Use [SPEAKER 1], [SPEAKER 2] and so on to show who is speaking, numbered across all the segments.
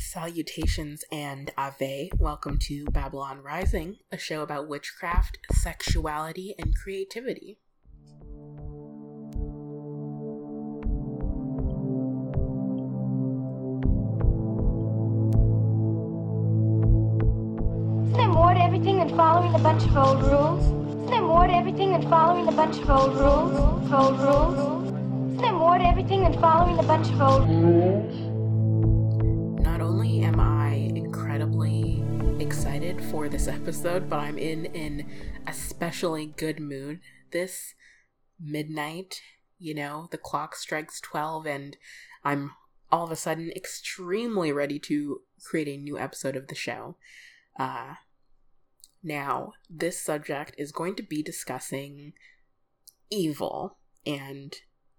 [SPEAKER 1] Salutations and Ave. Welcome to Babylon Rising, a show about witchcraft, sexuality, and creativity.
[SPEAKER 2] Isn't there more to everything than following a bunch of old rules? Isn't there more to everything than following a bunch of old rules? Old rules? Isn't there more to everything than following a bunch of old rules?
[SPEAKER 1] Excited for this episode, but I'm in an especially good mood. This midnight, you know, the clock strikes 12 and I'm all of a sudden extremely ready to create a new episode of the show. Uh, now, this subject is going to be discussing evil, and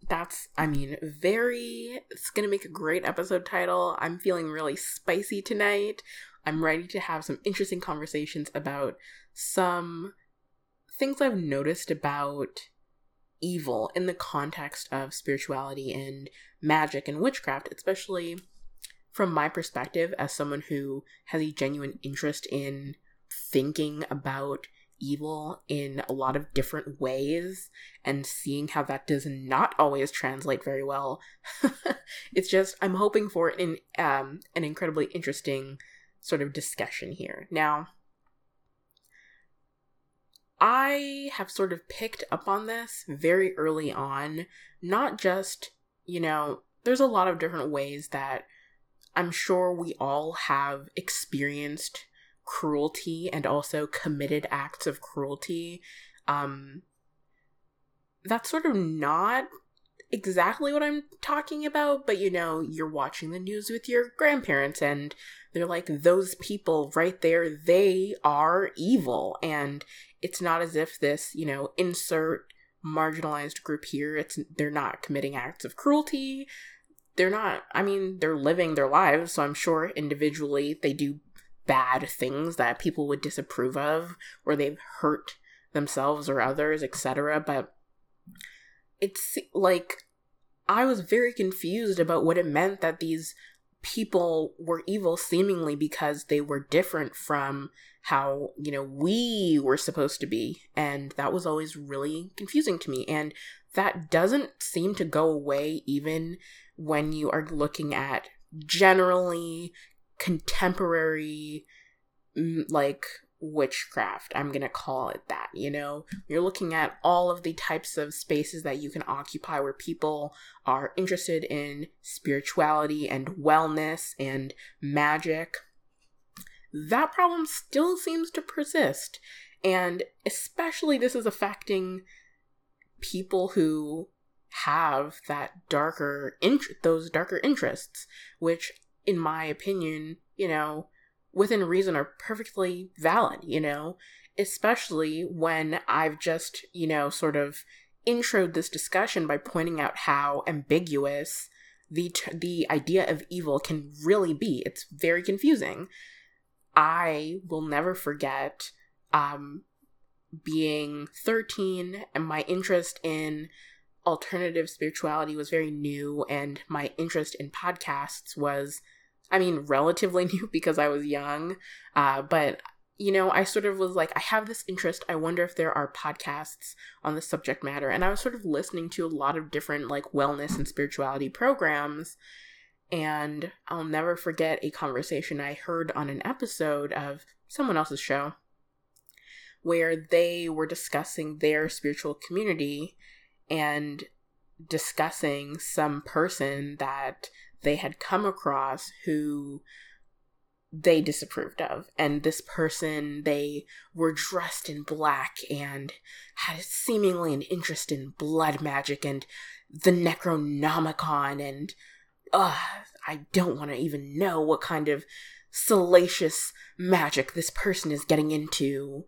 [SPEAKER 1] that's, I mean, very, it's going to make a great episode title. I'm feeling really spicy tonight. I'm ready to have some interesting conversations about some things I've noticed about evil in the context of spirituality and magic and witchcraft, especially from my perspective as someone who has a genuine interest in thinking about evil in a lot of different ways and seeing how that does not always translate very well. it's just I'm hoping for an um an incredibly interesting sort of discussion here. Now, I have sort of picked up on this very early on, not just, you know, there's a lot of different ways that I'm sure we all have experienced cruelty and also committed acts of cruelty. Um, that's sort of not exactly what I'm talking about, but you know, you're watching the news with your grandparents and they're like, those people right there, they are evil. And it's not as if this, you know, insert marginalized group here, it's they're not committing acts of cruelty. They're not, I mean, they're living their lives, so I'm sure individually they do bad things that people would disapprove of, or they've hurt themselves or others, etc. But it's like I was very confused about what it meant that these people were evil seemingly because they were different from how, you know, we were supposed to be. And that was always really confusing to me. And that doesn't seem to go away even when you are looking at generally contemporary, mm, like, witchcraft. I'm going to call it that, you know? You're looking at all of the types of spaces that you can occupy where people are interested in spirituality and wellness and magic. That problem still seems to persist. And especially this is affecting people who have that darker int- those darker interests, which in my opinion, you know, within reason are perfectly valid, you know, especially when I've just, you know, sort of introed this discussion by pointing out how ambiguous the t- the idea of evil can really be. It's very confusing. I will never forget um being 13 and my interest in alternative spirituality was very new and my interest in podcasts was I mean, relatively new because I was young. Uh, but, you know, I sort of was like, I have this interest. I wonder if there are podcasts on the subject matter. And I was sort of listening to a lot of different, like, wellness and spirituality programs. And I'll never forget a conversation I heard on an episode of someone else's show where they were discussing their spiritual community and discussing some person that they had come across who they disapproved of. And this person, they were dressed in black and had seemingly an interest in blood magic and the Necronomicon. And, uh, I don't want to even know what kind of salacious magic this person is getting into.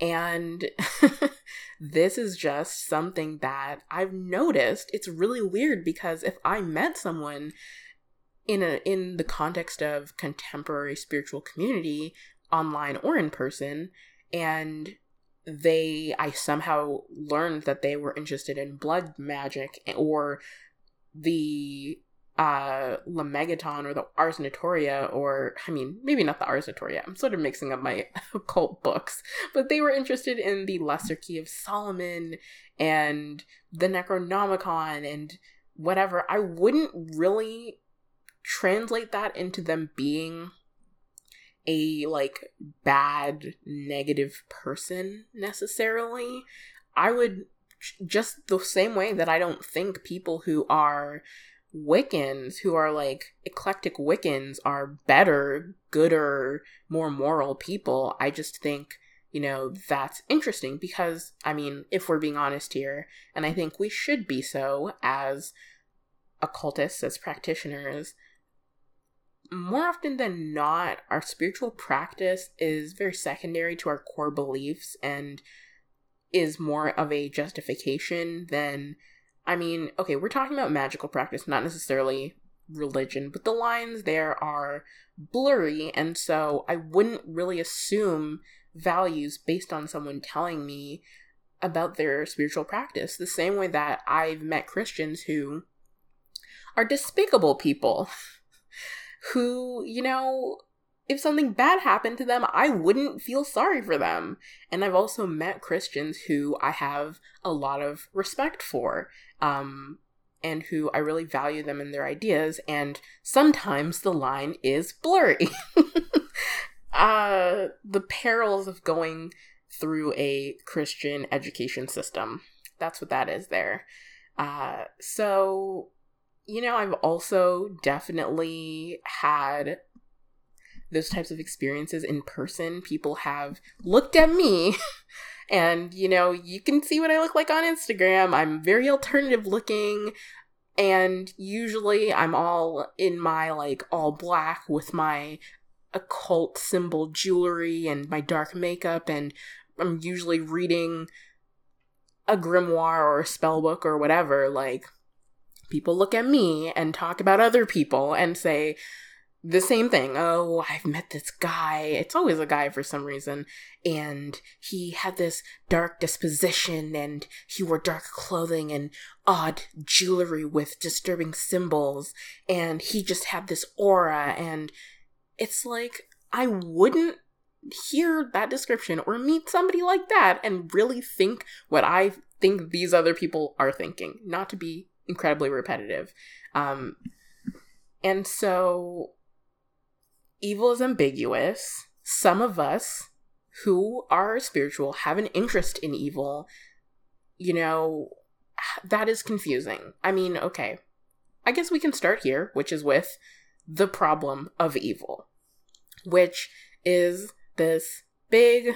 [SPEAKER 1] And this is just something that I've noticed. It's really weird because if I met someone in a in the context of contemporary spiritual community online or in person and they i somehow learned that they were interested in blood magic or the uh Lemegeton or the Ars Notoria or I mean maybe not the Ars Notoria. I'm sort of mixing up my occult books, but they were interested in the Lesser Key of Solomon and the Necronomicon and whatever. I wouldn't really translate that into them being a like bad negative person necessarily. I would just the same way that I don't think people who are Wiccans who are like eclectic Wiccans are better, gooder, more moral people. I just think, you know, that's interesting because, I mean, if we're being honest here, and I think we should be so as occultists, as practitioners, more often than not, our spiritual practice is very secondary to our core beliefs and is more of a justification than I mean, okay, we're talking about magical practice, not necessarily religion, but the lines there are blurry, and so I wouldn't really assume values based on someone telling me about their spiritual practice. The same way that I've met Christians who are despicable people, who, you know, if something bad happened to them, I wouldn't feel sorry for them. And I've also met Christians who I have a lot of respect for um, and who I really value them and their ideas. And sometimes the line is blurry. uh, the perils of going through a Christian education system. That's what that is there. Uh, so, you know, I've also definitely had those types of experiences in person. People have looked at me And, you know, you can see what I look like on Instagram. I'm very alternative looking. And usually I'm all in my like all black with my occult symbol jewelry and my dark makeup. And I'm usually reading a grimoire or a spell book or whatever. Like, people look at me and talk about other people and say, the same thing. Oh, I've met this guy. It's always a guy for some reason. And he had this dark disposition and he wore dark clothing and odd jewelry with disturbing symbols. And he just had this aura. And it's like, I wouldn't hear that description or meet somebody like that and really think what I think these other people are thinking, not to be incredibly repetitive. Um, and so evil is ambiguous. Some of us who are spiritual have an interest in evil. You know, that is confusing. I mean, okay. I guess we can start here, which is with the problem of evil, which is this big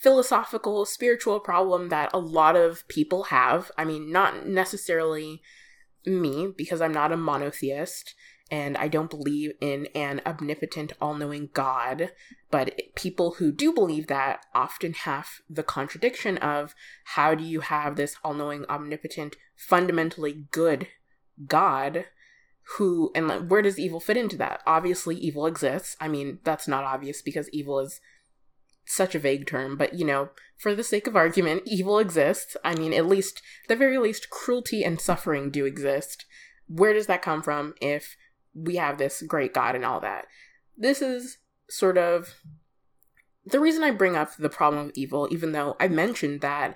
[SPEAKER 1] philosophical, spiritual problem that a lot of people have. I mean, not necessarily me, because I'm not a monotheist and I don't believe in an omnipotent, all knowing God. But people who do believe that often have the contradiction of how do you have this all knowing, omnipotent, fundamentally good God who, and where does evil fit into that? Obviously, evil exists. I mean, that's not obvious because evil is such a vague term, but you know, for the sake of argument, evil exists. I mean, at least, the very least, cruelty and suffering do exist. Where does that come from if we have this great God and all that. This is sort of the reason I bring up the problem of evil, even though I mentioned that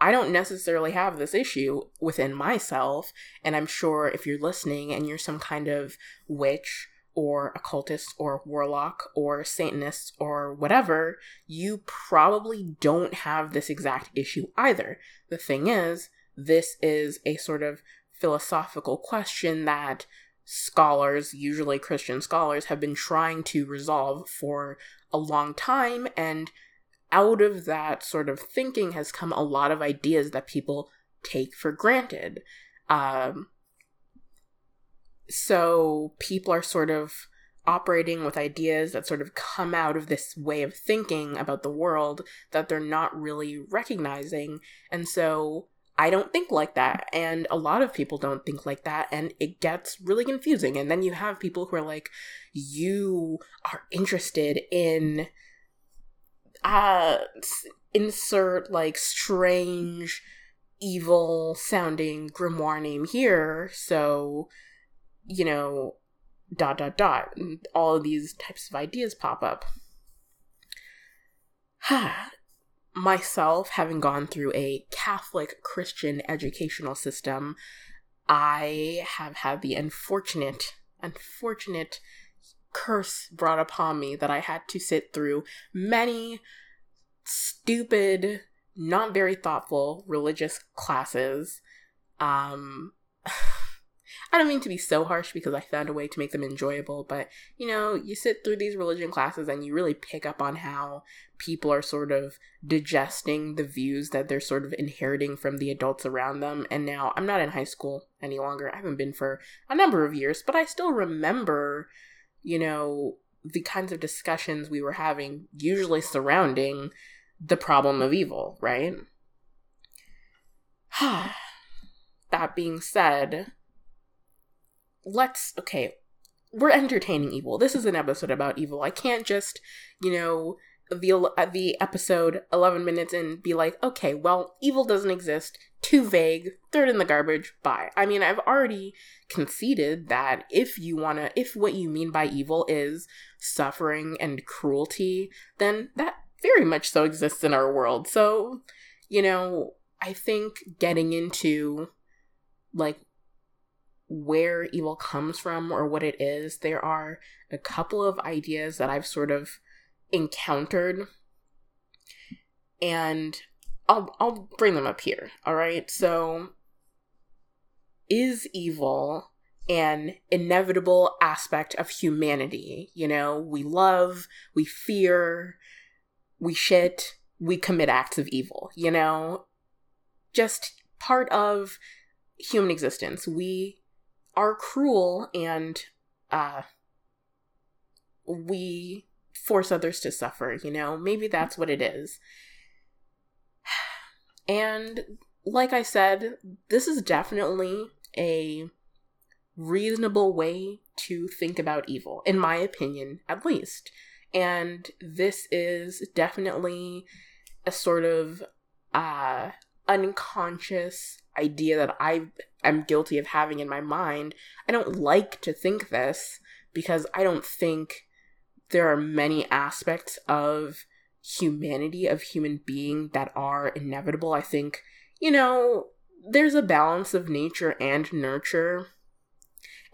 [SPEAKER 1] I don't necessarily have this issue within myself. And I'm sure if you're listening and you're some kind of witch or occultist or warlock or satanist or whatever, you probably don't have this exact issue either. The thing is, this is a sort of philosophical question that scholars, usually Christian scholars, have been trying to resolve for a long time. And out of that sort of thinking has come a lot of ideas that people take for granted. Um, so people are sort of operating with ideas that sort of come out of this way of thinking about the world that they're not really recognizing. And so I don't think like that. And a lot of people don't think like that. And it gets really confusing. And then you have people who are like, you are interested in, uh, insert like strange evil sounding grimoire name here, so, you know, dot dot dot. And all of these types of ideas pop up. Myself, having gone through a Catholic Christian educational system, I have had the unfortunate, unfortunate curse brought upon me that I had to sit through many stupid, not very thoughtful religious classes. Um, I don't mean to be so harsh because I found a way to make them enjoyable, but you know, you sit through these religion classes and you really pick up on how people are sort of digesting the views that they're sort of inheriting from the adults around them. And now I'm not in high school any longer. I haven't been for a number of years, but I still remember, you know, the kinds of discussions we were having, usually surrounding the problem of evil, right? that being said, let's okay we're entertaining evil. This is an episode about evil. I can't just you know the uh, the episode 11 minutes and be like okay well evil doesn't exist. Too vague. Throw it in the garbage. Bye. I mean i've already conceded that if you want to if what you mean by evil is suffering and cruelty then that very much so exists in our world. So you know i think getting into like where evil comes from or what it is, there are a couple of ideas that I've sort of encountered and I'll I'll bring them up here. All right? So is evil an inevitable aspect of humanity? You know, we love, we fear, we shit, we commit acts of evil, you know? Just part of human existence. We are cruel and uh we force others to suffer, you know? Maybe that's what it is. And like I said, this is definitely a reasonable way to think about evil, in my opinion, at least. And this is definitely a sort of uh unconscious idea that I am guilty of having in my mind. I don't like to think this because I don't think there are many aspects of humanity, of human being, that are inevitable. I think, you know, there's a balance of nature and nurture.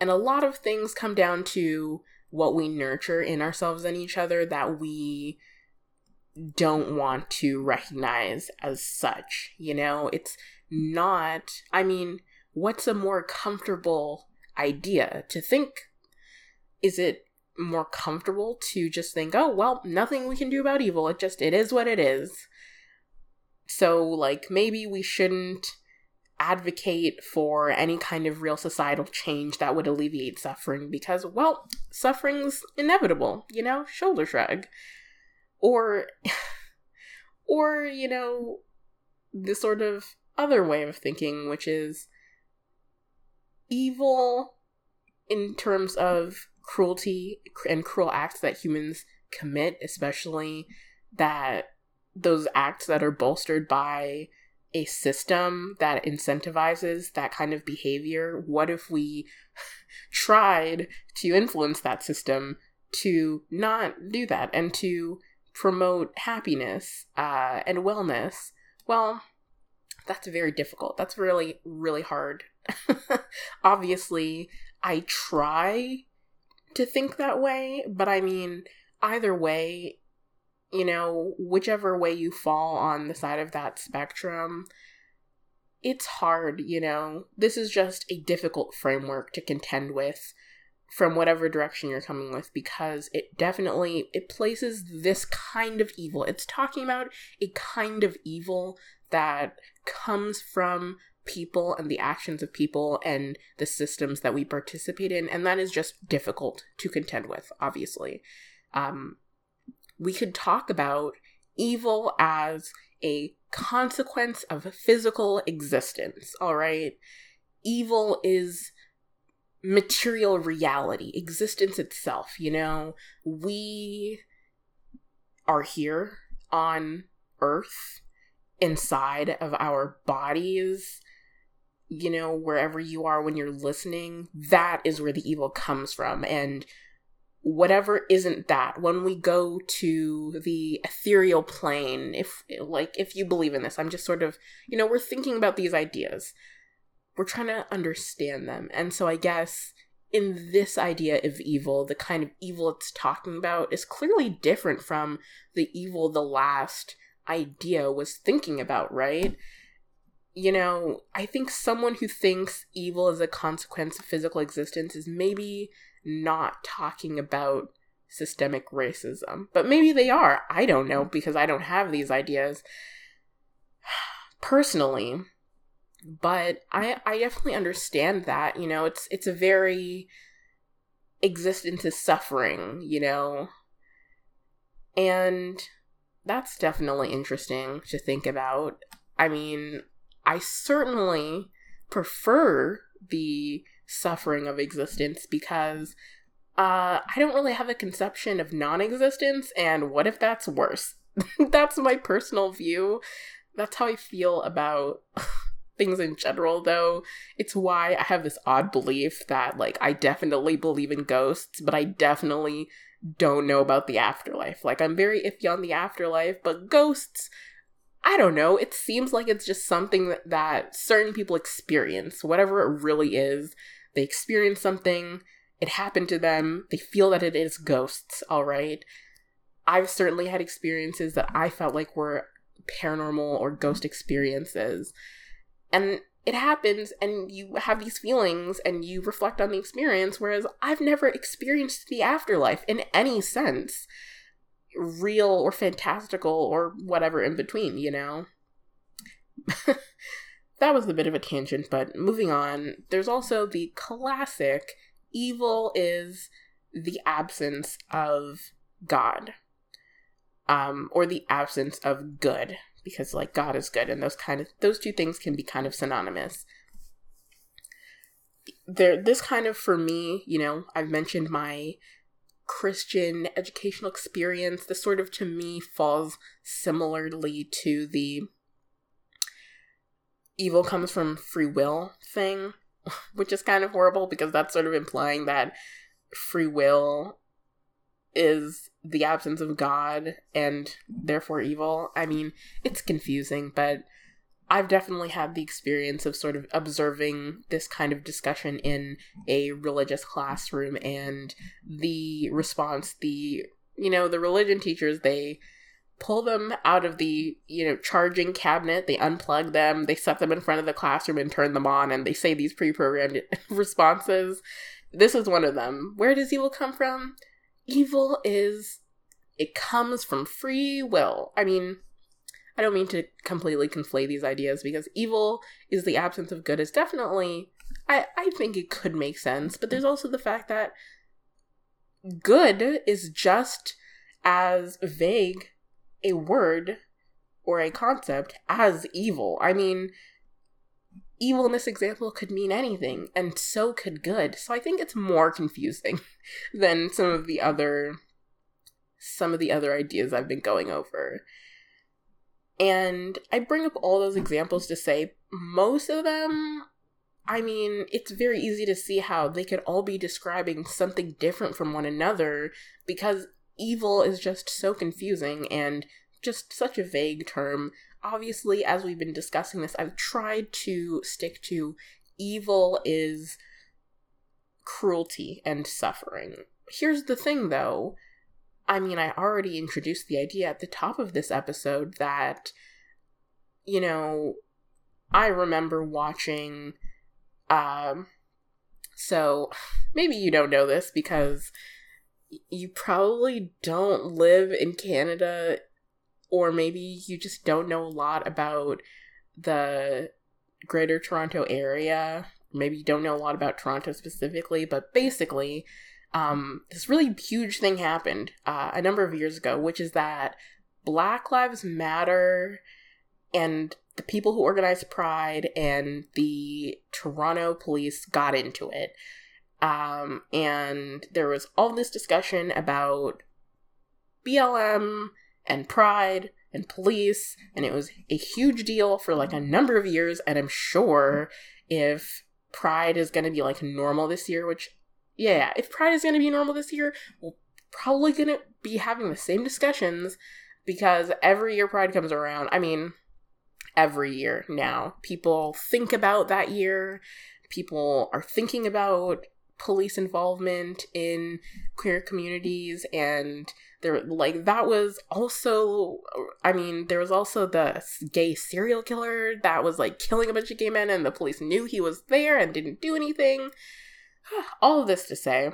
[SPEAKER 1] And a lot of things come down to what we nurture in ourselves and each other that we don't want to recognize as such. You know, it's not, I mean, what's a more comfortable idea to think? Is it more comfortable to just think, oh, well, nothing we can do about evil. It just, it is what it is. So, like, maybe we shouldn't advocate for any kind of real societal change that would alleviate suffering because, well, suffering's inevitable, you know? Shoulder shrug or or you know the sort of other way of thinking which is evil in terms of cruelty and cruel acts that humans commit especially that those acts that are bolstered by a system that incentivizes that kind of behavior. What if we tried to influence that system to not do that and to promote happiness uh, and wellness, well, that's very difficult. That's really, really hard. Obviously, I try to think that way, but I mean, either way, you know, whichever way you fall on the side of that spectrum, it's hard, you know. This is just a difficult framework to contend with from whatever direction you're coming with because it definitely it places this kind of evil it's talking about a kind of evil that comes from people and the actions of people and the systems that we participate in and that is just difficult to contend with obviously. Um we could talk about evil as a consequence of physical existence all right? Evil is material reality, existence itself, you know? We are here on Earth inside of our bodies, you know, wherever you are when you're listening, that is where the evil comes from. And whatever isn't that, when we go to the ethereal plane, if like if you believe in this, I'm just sort of, you know, we're thinking about these ideas. We're trying to understand them. And so I guess in this idea of evil, the kind of evil it's talking about is clearly different from the evil the last idea was thinking about, right? You know, I think someone who thinks evil is a consequence of physical existence is maybe not talking about systemic racism. But maybe they are. I don't know because I don't have these ideas personally. But I I definitely understand that, you know, it's it's a very existence is suffering, you know. And that's definitely interesting to think about. I mean, I certainly prefer the suffering of existence because uh, I don't really have a conception of non existence, and what if that's worse? that's my personal view. That's how I feel about things in general, though. It's why I have this odd belief that, like, I definitely believe in ghosts, but I definitely don't know about the afterlife. Like, I'm very iffy on the afterlife, but ghosts, I don't know. It seems like it's just something that, that certain people experience, whatever it really is. They experience something, it happened to them, they feel that it is ghosts, all right? I've certainly had experiences that I felt like were paranormal or ghost experiences. And it happens and you have these feelings and you reflect on the experience whereas i've never experienced the afterlife in any sense real or fantastical or whatever in between you know? That was a bit of a tangent but moving on there's also the classic evil is the absence of god um or the absence of good because like God is good and those kind of those two things can be kind of synonymous. There this kind of for me, you know, I've mentioned my Christian educational experience. This sort of to me falls similarly to the evil comes from free will thing, which is kind of horrible because that's sort of implying that free will is the absence of God and therefore evil. I mean, it's confusing, but I've definitely had the experience of sort of observing this kind of discussion in a religious classroom and the response, the, you know, the religion teachers, they pull them out of the, you know, charging cabinet, they unplug them, they set them in front of the classroom and turn them on, and they say these pre programmed responses. This is one of them. Where does evil come from? Evil is it comes from free will. I mean, I don't mean to completely conflate these ideas because evil is the absence of good is definitely I, I think it could make sense, but there's also the fact that good is just as vague a word or a concept as evil. I mean, evil in this example could mean anything, and so could good. So I think it's more confusing than some of the other some of the other ideas I've been going over. And I bring up all those examples to say most of them I mean, it's very easy to see how they could all be describing something different from one another because evil is just so confusing and just such a vague term obviously, as we've been discussing this, I've tried to stick to evil is cruelty and suffering. Here's the thing though. I mean, I already introduced the idea at the top of this episode that, you know, I remember watching, um, so maybe you don't know this because you probably don't live in Canada or maybe you just don't know a lot about the greater Toronto area. Maybe you don't know a lot about Toronto specifically, but basically, um, this really huge thing happened uh, a number of years ago, which is that Black Lives Matter and the people who organized Pride and the Toronto police got into it. Um, and there was all this discussion about BLM and Pride and police, and it was a huge deal for like a number of years. And I'm sure if Pride is going to be like normal this year, which, yeah, if Pride is going to be normal this year, we're probably going to be having the same discussions because every year Pride comes around. I mean, every year now, people think about that year. People are thinking about police involvement in queer communities and there like that was also i mean there was also the gay serial killer that was like killing a bunch of gay men and the police knew he was there and didn't do anything all of this to say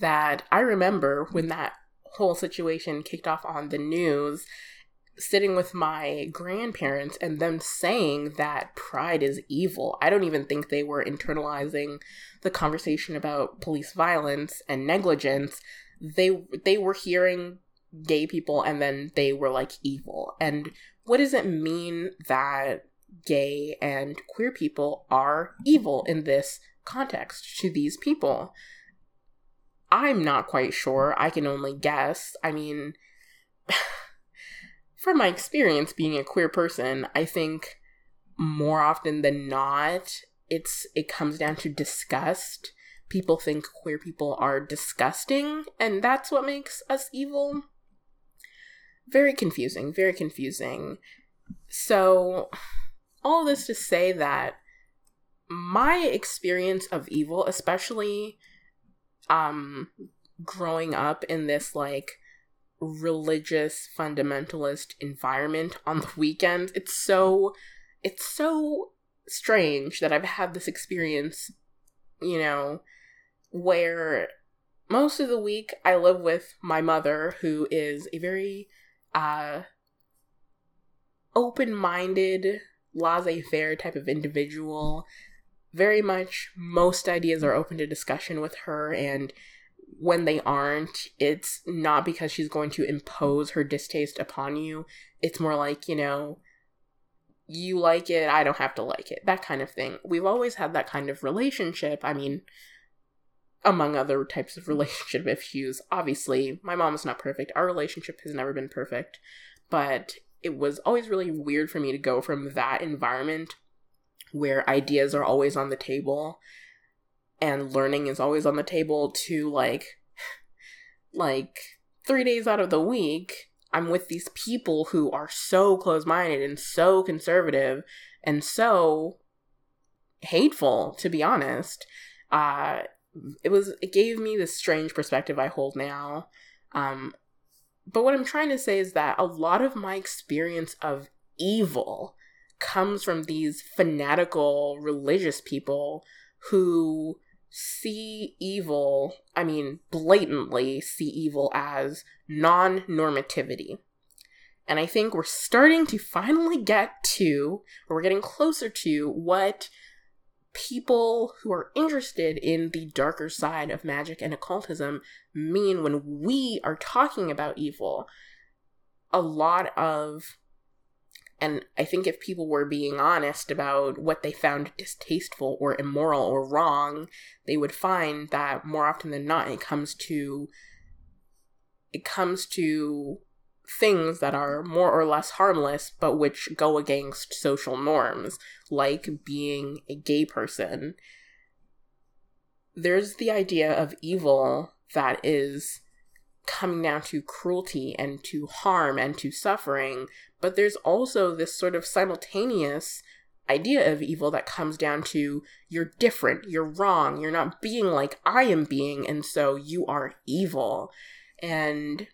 [SPEAKER 1] that i remember when that whole situation kicked off on the news sitting with my grandparents and them saying that pride is evil. I don't even think they were internalizing the conversation about police violence and negligence. They they were hearing gay people and then they were like evil. And what does it mean that gay and queer people are evil in this context to these people? I'm not quite sure. I can only guess. I mean, from my experience being a queer person, I think more often than not, it's it comes down to disgust. People think queer people are disgusting, and that's what makes us evil. Very confusing, very confusing. So, all this to say that my experience of evil, especially um growing up in this like religious fundamentalist environment on the weekends. It's so it's so strange that I've had this experience, you know, where most of the week I live with my mother who is a very uh open-minded, laissez-faire type of individual. Very much most ideas are open to discussion with her and when they aren't, it's not because she's going to impose her distaste upon you. It's more like, you know, you like it, I don't have to like it. That kind of thing. We've always had that kind of relationship. I mean, among other types of relationship issues. Obviously, my mom's not perfect. Our relationship has never been perfect. But it was always really weird for me to go from that environment where ideas are always on the table and learning is always on the table to like like 3 days out of the week I'm with these people who are so close-minded and so conservative and so hateful to be honest uh it was it gave me this strange perspective I hold now um but what I'm trying to say is that a lot of my experience of evil comes from these fanatical religious people who see evil, I mean, blatantly see evil as non normativity. And I think we're starting to finally get to, or we're getting closer to, what people who are interested in the darker side of magic and occultism mean when we are talking about evil. A lot of and I think if people were being honest about what they found distasteful or immoral or wrong, they would find that more often than not it comes to it comes to things that are more or less harmless but which go against social norms, like being a gay person. There's the idea of evil that is coming down to cruelty and to harm and to suffering, but there's also this sort of simultaneous idea of evil that comes down to you're different, you're wrong, you're not being like I am being, and so you are evil. And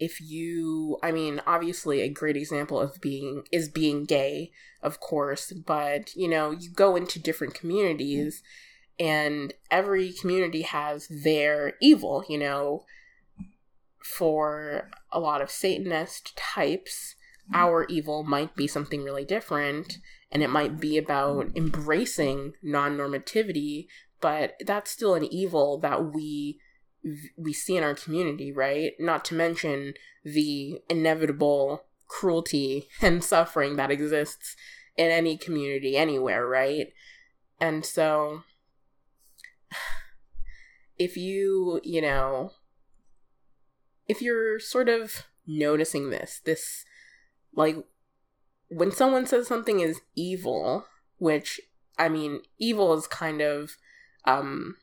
[SPEAKER 1] if you, I mean, obviously a great example of being is being gay, of course, but you know, you go into different communities and every community has their evil, you know. For a lot of Satanist types, our evil might be something really different, and it might be about embracing non normativity, but that's still an evil that we we see in our community, right? Not to mention the inevitable cruelty and suffering that exists in any community anywhere, right? And so if you, you know, if you're sort of noticing this. This, like, when someone says something is evil, which, I mean, evil is kind of, um,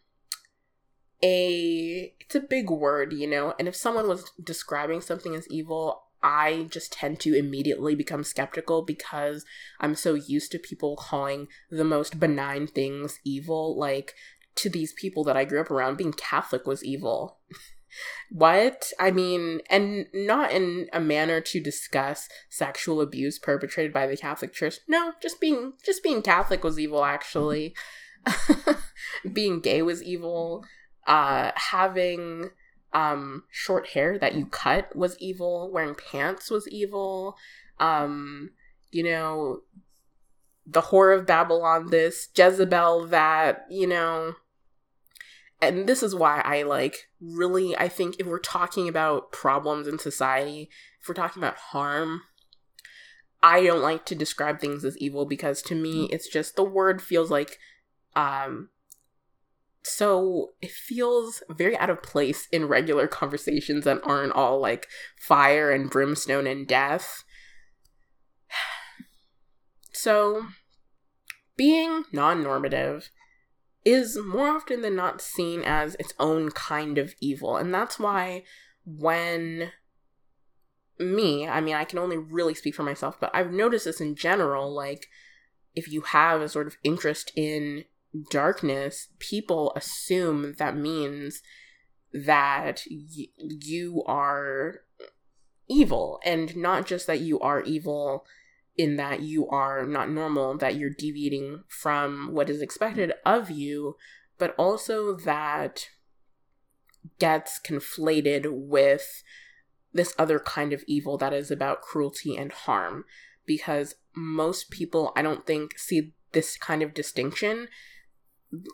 [SPEAKER 1] a it's a big word, you know, and if someone was describing something as evil, I just tend to immediately become skeptical because I'm so used to people calling the most benign things evil. Like to these people that I grew up around, being Catholic was evil. what? I mean, and not in a manner to discuss sexual abuse perpetrated by the Catholic Church. No, just being just being Catholic was evil actually. being gay was evil. Uh having um short hair that you cut was evil wearing pants was evil um you know the whore of babylon this jezebel that you know. And this is why i like really i think if we're talking about problems in society if we're talking about harm i don't like to describe things as evil because to me it's just the word feels like um so it feels very out of place in regular conversations that aren't all like fire and brimstone and death. So, being non normative is more often than not seen as its own kind of evil. And that's why when me, I mean, I can only really speak for myself, but I've noticed this in general. Like, if you have a sort of interest in darkness, people assume that means that y- you are evil and not just that you are evil in that you are not normal that you're deviating from what is expected of you but also that gets conflated with this other kind of evil that is about cruelty and harm. Because most people i don't think see this kind of distinction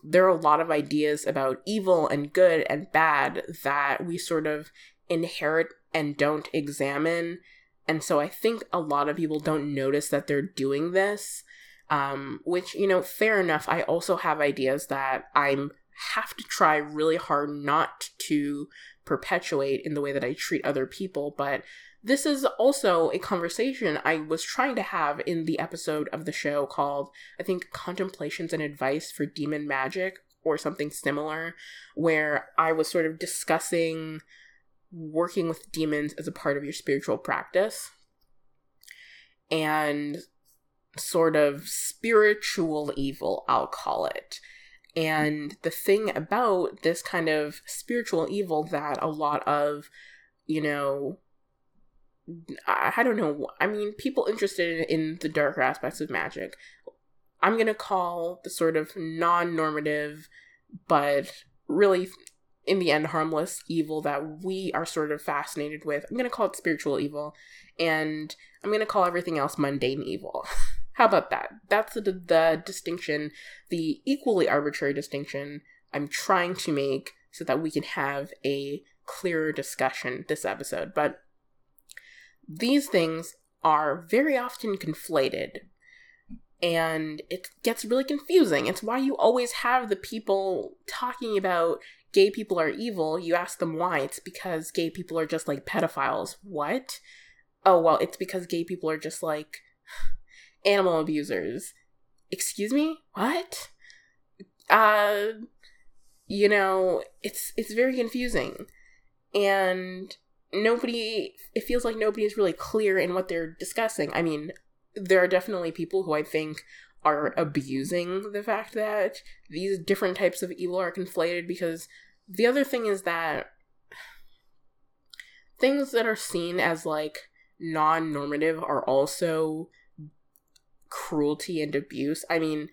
[SPEAKER 1] there are a lot of ideas about evil and good and bad that we sort of inherit and don't examine. And so I think a lot of people don't notice that they're doing this. Um, which, you know, fair enough. I also have ideas that I'm have to try really hard not to perpetuate in the way that I treat other people, but this is also a conversation I was trying to have in the episode of the show called, I think, Contemplations and Advice for Demon Magic or something similar, where I was sort of discussing working with demons as a part of your spiritual practice and sort of spiritual evil, I'll call it. And the thing about this kind of spiritual evil that a lot of, you know, I don't know. I mean, people interested in the darker aspects of magic, I'm going to call the sort of non normative, but really, in the end, harmless evil that we are sort of fascinated with. I'm going to call it spiritual evil, and I'm going to call everything else mundane evil. How about that? That's the, the distinction, the equally arbitrary distinction I'm trying to make so that we can have a clearer discussion this episode. But these things are very often conflated and it gets really confusing. It's why you always have the people talking about gay people are evil. You ask them why. It's because gay people are just like pedophiles. What? Oh, well, it's because gay people are just like animal abusers. Excuse me? What? Uh you know, it's it's very confusing. And nobody it feels like nobody is really clear in what they're discussing. I mean there are definitely people who i think are abusing the fact that these different types of evil are conflated because the other thing is that things that are seen as like non-normative are also cruelty and abuse. I mean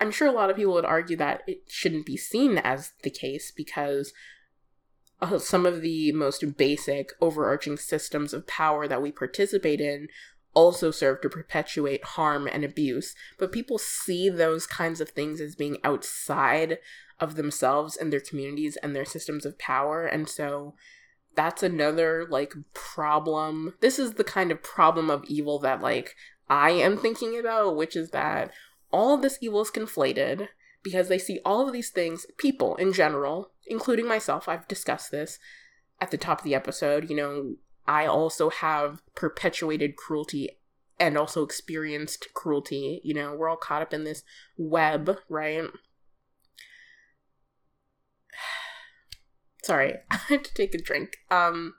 [SPEAKER 1] i'm sure a lot of people would argue that it shouldn't be seen as the case because uh, some of the most basic overarching systems of power that we participate in also serve to perpetuate harm and abuse. But people see those kinds of things as being outside of themselves and their communities and their systems of power. And so that's another like problem. This is the kind of problem of evil that like I am thinking about, which is that all of this evil is conflated because they see all of these things, people in general, including myself, I've discussed this at the top of the episode, you know, I also have perpetuated cruelty and also experienced cruelty. You know, we're all caught up in this web, right? Sorry, I had to take a drink. Um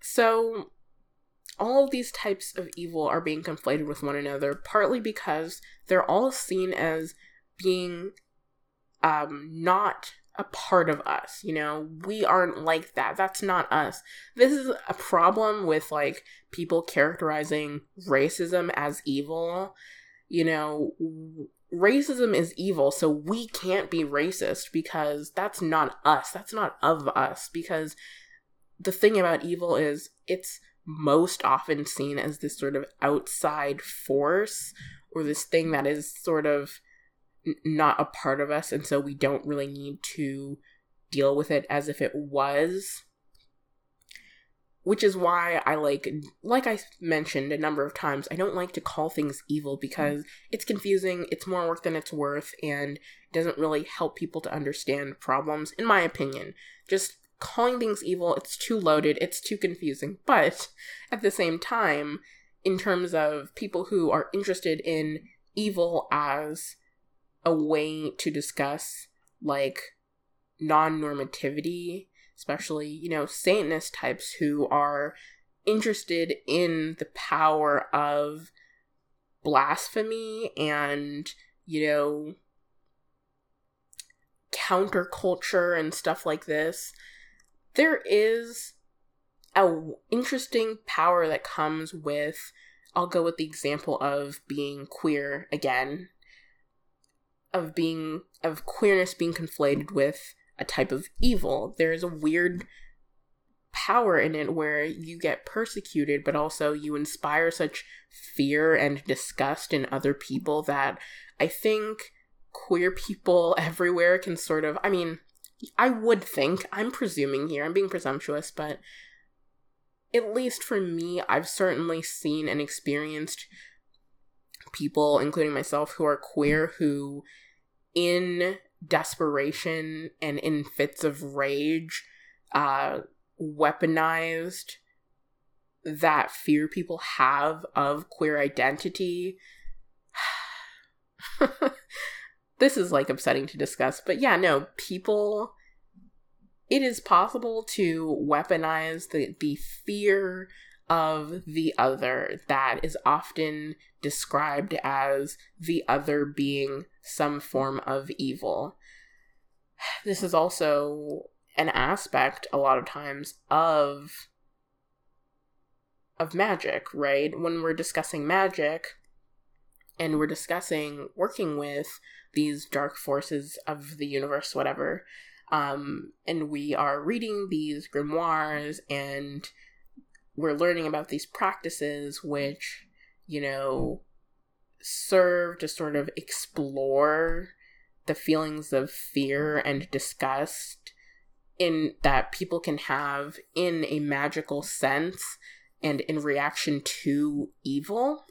[SPEAKER 1] so all of these types of evil are being conflated with one another, partly because they're all seen as being um, not a part of us. You know, we aren't like that. That's not us. This is a problem with like people characterizing racism as evil. You know, racism is evil, so we can't be racist because that's not us. That's not of us. Because the thing about evil is it's most often seen as this sort of outside force or this thing that is sort of not a part of us and so we don't really need to deal with it as if it was which is why I like like I mentioned a number of times I don't like to call things evil because it's confusing, it's more work than it's worth and doesn't really help people to understand problems in my opinion. Just calling things evil, it's too loaded, it's too confusing. But at the same time, in terms of people who are interested in evil as a way to discuss like non normativity, especially, you know, Satanist types who are interested in the power of blasphemy and, you know, counterculture and stuff like this there is a interesting power that comes with I'll go with the example of being queer again of being of queerness being conflated with a type of evil. There's a weird power in it where you get persecuted but also you inspire such fear and disgust in other people that I think queer people everywhere can sort of I mean I would think, I'm presuming here, I'm being presumptuous, but at least for me, I've certainly seen and experienced people, including myself, who are queer, who in desperation and in fits of rage, uh, weaponized that fear people have of queer identity. this is like upsetting to discuss, but yeah, no, people it is possible to weaponize the the fear of the other that is often described as the other being some form of evil. This is also an aspect a lot of times of of magic, right? When we're discussing magic and we're discussing working with these dark forces of the universe, whatever. Um, and we are reading these grimoires and we're learning about these practices which, you know, serve to sort of explore the feelings of fear and disgust in that people can have in a magical sense and in reaction to evil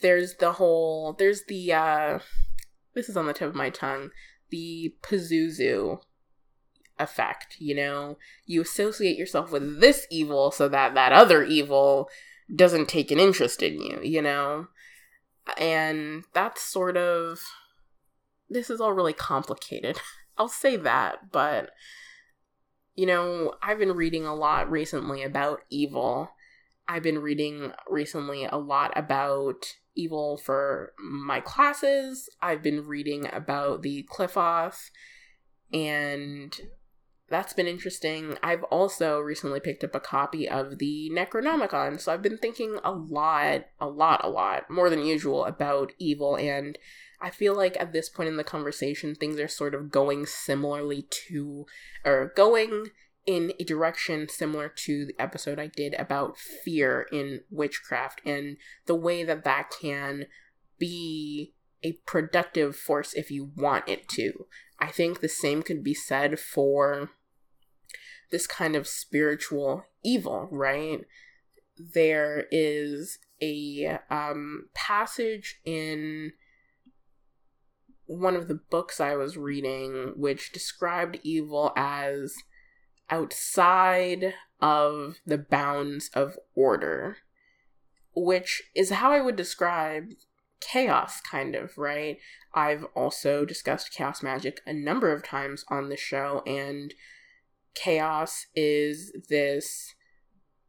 [SPEAKER 1] there's the whole there's the uh this is on the tip of my tongue the pazuzu effect you know? You associate yourself with this evil so that that other evil doesn't take an interest in you you know? And that's sort of this is all really complicated. I'll say that but you know i've been reading a lot recently about evil. I've been reading recently a lot about evil for my classes. I've been reading about the Qliphoth, and that's been interesting. I've also recently picked up a copy of the Necronomicon, so I've been thinking a lot, a lot, a lot, more than usual about evil, and I feel like at this point in the conversation, things are sort of going similarly to, or going in a direction similar to the episode I did about fear in witchcraft and the way that that can be a productive force if you want it to. I think the same could be said for this kind of spiritual evil, right? There is a um, passage in one of the books I was reading which described evil as outside of the bounds of order, which is how I would describe chaos, kind of, right? I've also discussed chaos magic a number of times on the show, and chaos is this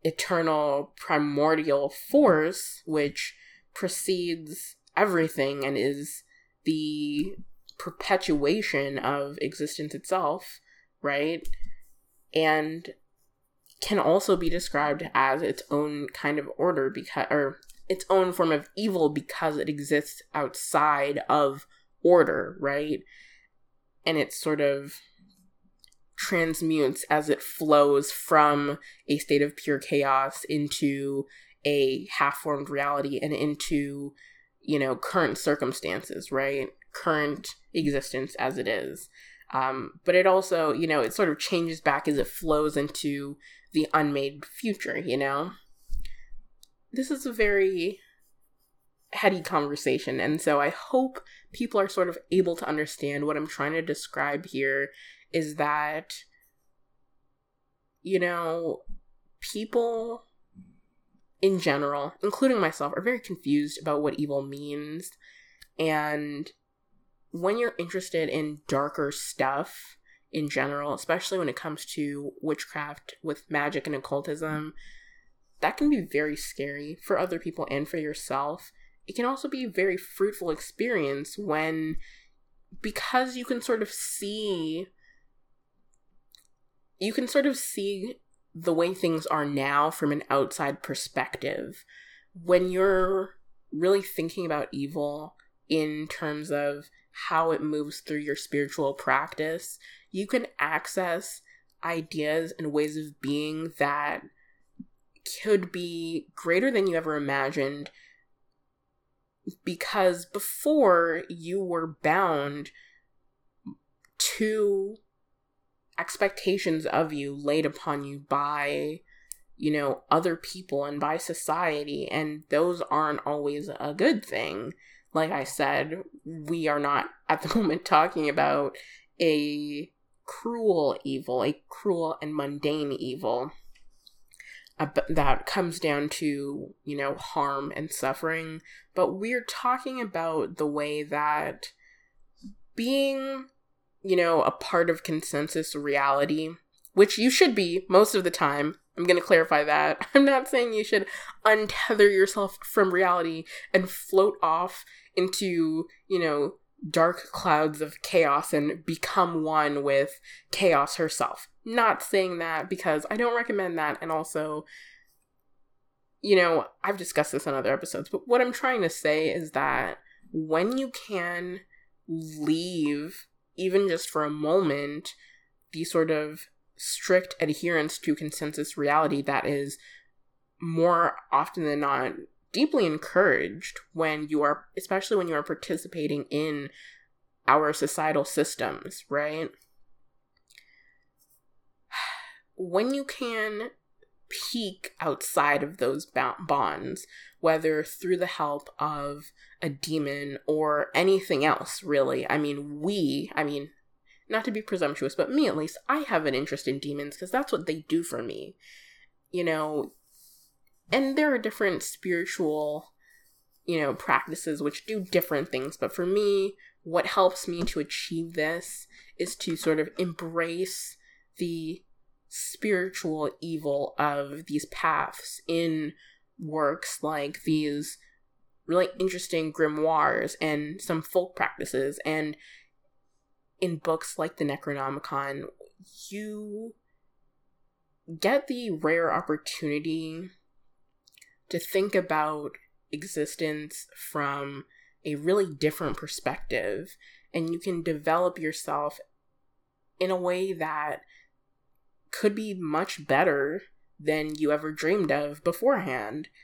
[SPEAKER 1] eternal primordial force which precedes everything and is the perpetuation of existence itself, right? And can also be described as its own kind of order because or its own form of evil because it exists outside of order, right? And it sort of transmutes as it flows from a state of pure chaos into a half formed reality and into, you know, current circumstances, right? Current existence as it is. Um, but it also, you know, it sort of changes back as it flows into the unmade future, you know? This is a very heady conversation, and so I hope people are sort of able to understand what I'm trying to describe here is that, you know, people in general, including myself, are very confused about what evil means. And when you're interested in darker stuff in general, especially when it comes to witchcraft with magic and occultism, that can be very scary for other people and for yourself. It can also be a very fruitful experience when, because you can sort of see, you can sort of see the way things are now from an outside perspective. When you're really thinking about evil in terms of how it moves through your spiritual practice, you can access ideas and ways of being that could be greater than you ever imagined because before you were bound to expectations of you laid upon you by you know other people and by society and those aren't always a good thing like I said, we are not at the moment talking about a cruel evil, a cruel and mundane evil that comes down to, you know, harm and suffering. But we're talking about the way that being, you know, a part of consensus reality, which you should be most of the time, I'm going to clarify that. I'm not saying you should untether yourself from reality and float off into, you know, dark clouds of chaos and become one with chaos herself. Not saying that because I don't recommend that. And also, you know, I've discussed this on other episodes, but what I'm trying to say is that when you can leave, even just for a moment, the sort of strict adherence to consensus reality that is more often than not deeply encouraged when you are especially when you are participating in our societal systems right? When you can peek outside of those bonds whether through the help of a demon or anything else really i mean we i mean not to be presumptuous, but me at least, I have an interest in demons because that's what they do for me. You know, and there are different spiritual, you know, practices which do different things, but for me, what helps me to achieve this is to sort of embrace the spiritual evil of these paths in works like these really interesting grimoires and some folk practices and in books like the Necronomicon, you get the rare opportunity to think about existence from a really different perspective, and you can develop yourself in a way that could be much better than you ever dreamed of beforehand.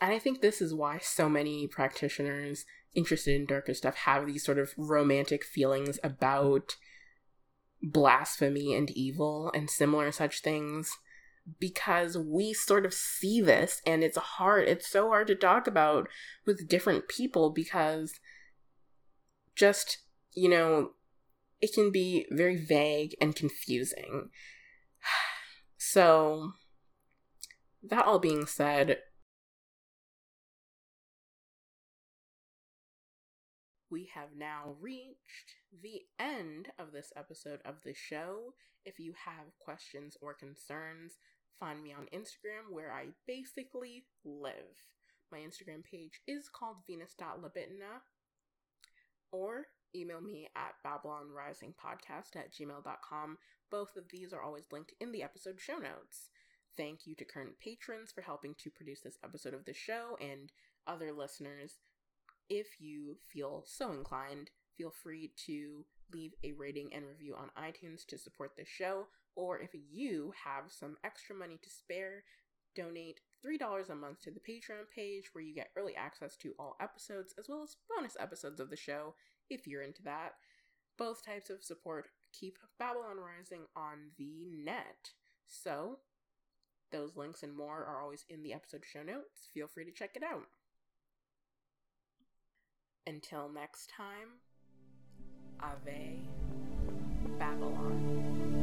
[SPEAKER 1] And I think this is why so many practitioners interested in darker stuff have these sort of romantic feelings about blasphemy and evil and similar such things because we sort of see this and it's hard it's so hard to talk about with different people because just you know it can be very vague and confusing. So, that all being said, we have now reached the end of this episode of the show. If you have questions or concerns, find me on Instagram where I basically live. My Instagram page is called venus.labitna. Or email me at babylonrisingpodcast at gmail.com. Both of these are always linked in the episode show notes. Thank you to current patrons for helping to produce this episode of the show and other listeners. If you feel so inclined, feel free to leave a rating and review on iTunes to support the show. Or if you have some extra money to spare, donate $3 a month to the Patreon page where you get early access to all episodes as well as bonus episodes of the show if you're into that. Both types of support keep Babylon Rising on the net. So, those links and more are always in the episode show notes. Feel free to check it out. Until next time, Ave Babylon.